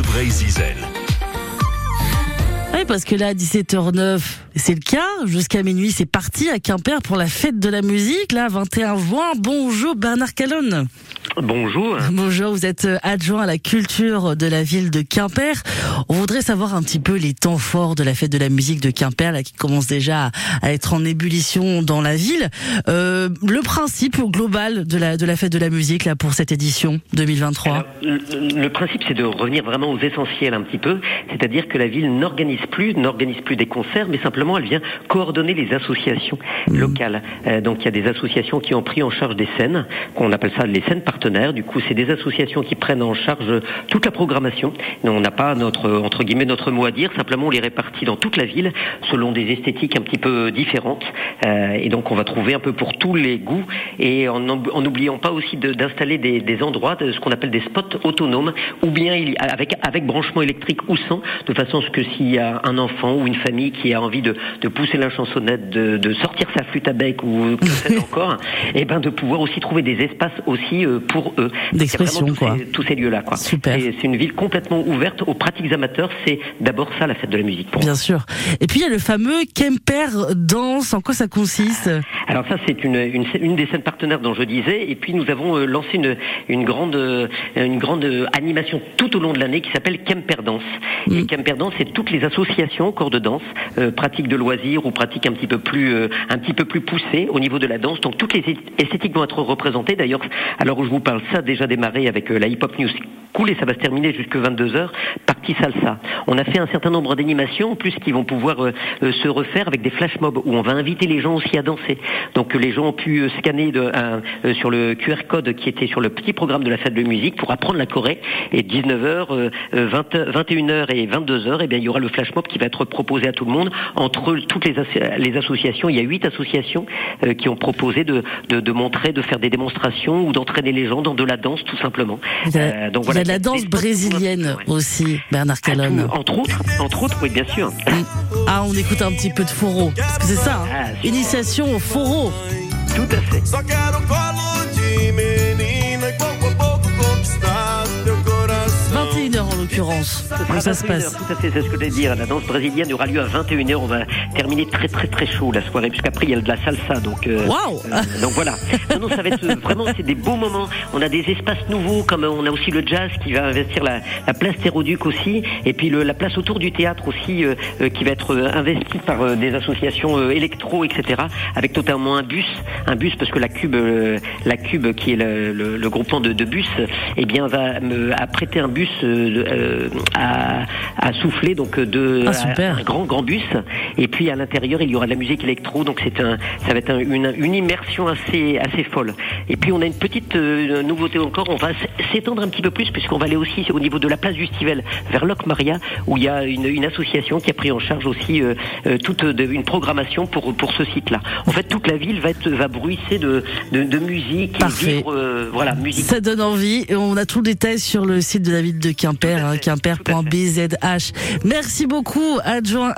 Bleu Zizel. Oui, parce que là, à 17h09, c'est le cas. Jusqu'à minuit, c'est parti à Quimper pour la fête de la musique. Là, 21 juin. Bonjour Bernard Calonne. Bonjour. Bonjour, vous êtes euh, adjoint à la culture de la ville de Quimper. On voudrait savoir un petit peu les temps forts de la fête de la musique de Quimper, là, qui commence déjà à être en ébullition dans la ville. Euh, le principe global de la, de la fête de la musique, là, pour cette édition 2023 le, principe, c'est de revenir vraiment aux essentiels un petit peu. C'est-à-dire que la ville n'organise plus, n'organise plus des concerts, mais simplement elle vient coordonner les associations mmh. locales. Euh, donc il y a des associations qui ont pris en charge des scènes, qu'on appelle ça les scènes partenaires du coup, c'est des associations qui prennent en charge toute la programmation. on n'a pas notre entre guillemets notre mot à dire. Simplement, on les répartit dans toute la ville selon des esthétiques un petit peu différentes. Euh, et donc, on va trouver un peu pour tous les goûts et en n'oubliant pas aussi d'installer des, endroits, de ce qu'on appelle des spots autonomes, ou bien avec avec branchement électrique ou sans, de façon à ce que s'il y a un enfant ou une famille qui a envie de, pousser la chansonnette, de, sortir sa flûte à bec ou que encore, et eh ben de pouvoir aussi trouver des espaces aussi euh, pour eux. D'expression, quoi. tous ces lieux-là, quoi. Super. C'est une ville complètement ouverte aux pratiques amateurs. C'est d'abord ça, la fête de la musique. Pour Bien sûr. Et puis il y a le fameux Kemper Danse. En quoi ça consiste? Alors ça, c'est une, une, des scènes partenaires dont je disais. Et puis nous avons euh, lancé une, une grande, euh, une grande animation tout au long de l'année qui s'appelle Kemper Danse. Et mm. Kemper Danse, c'est toutes les associations corps de danse, euh, pratiques de loisirs ou pratiques un petit peu plus, un petit peu plus poussées au niveau de la danse. Donc toutes les esthétiques vont être représentées. D'ailleurs, alors où je vous parle, ça a déjà démarré avec euh, la Hip Hop News. Cool ça va se terminer jusque 22h, partie salsa. On a fait un certain nombre d'animations en plus qui vont pouvoir euh, euh, se refaire avec des flash mobs où on va inviter les gens aussi à danser. Donc les gens ont pu scanner de, sur le QR code qui était sur le petit programme de la fête de musique pour apprendre la Corée et 19h, 20, 21h et 22h, et eh bien il y aura le flash mob qui va être proposé à tout le monde entre toutes les, les associations. Il y a huit associations qui ont proposé de, de, de montrer, de faire des démonstrations ou d'entraîner les gens dans de la danse tout simplement. Il y a, euh, donc, voilà, de la danse brésilienne aussi, Bernard ah, Calonne. entre autres, entre autres, oui, bien sûr. Ah, on écoute un petit peu de foro, parce que c'est ça, hein. ah, Initiation au foro. Tout à fait. L'occurrence. ça se passe Tout à fait, c'est ce que je voulais dire. La danse brésilienne aura lieu à 21h. On va terminer très très très chaud la soirée, puisqu'après il y a de la salsa. Donc, euh, euh, donc voilà. Non, ça va être euh, vraiment, c'est des beaux moments. On a des espaces nouveaux, comme on a aussi le jazz qui va investir la, place Théroduc aussi, et puis le, la place autour du théâtre aussi, qui va être investie par des associations électro, etc. Avec totalement un bus, un bus parce que la Cube, la Cube qui est le, groupement de, bus, eh bien va me, a prêté un bus euh, à, à, souffler, donc euh, de ah, un grand grand bus. Et puis à l'intérieur, il y aura de la musique électro, donc c'est un, ça va être une, une, immersion assez assez folle. Et puis on a une petite euh, nouveauté encore, on va s'étendre un petit peu plus puisqu'on va aller aussi au niveau de la place du Stivel vers Loc Maria, où il y a une, une association qui a pris en charge aussi toute une programmation pour pour ce site-là. En fait, toute la ville va être va bruisser de de, de musique Parfait. et voilà musique. Ça donne envie. On a tout le détail sur le site de la ville de Quimper. Quimper.bzh. Merci beaucoup, adjoint.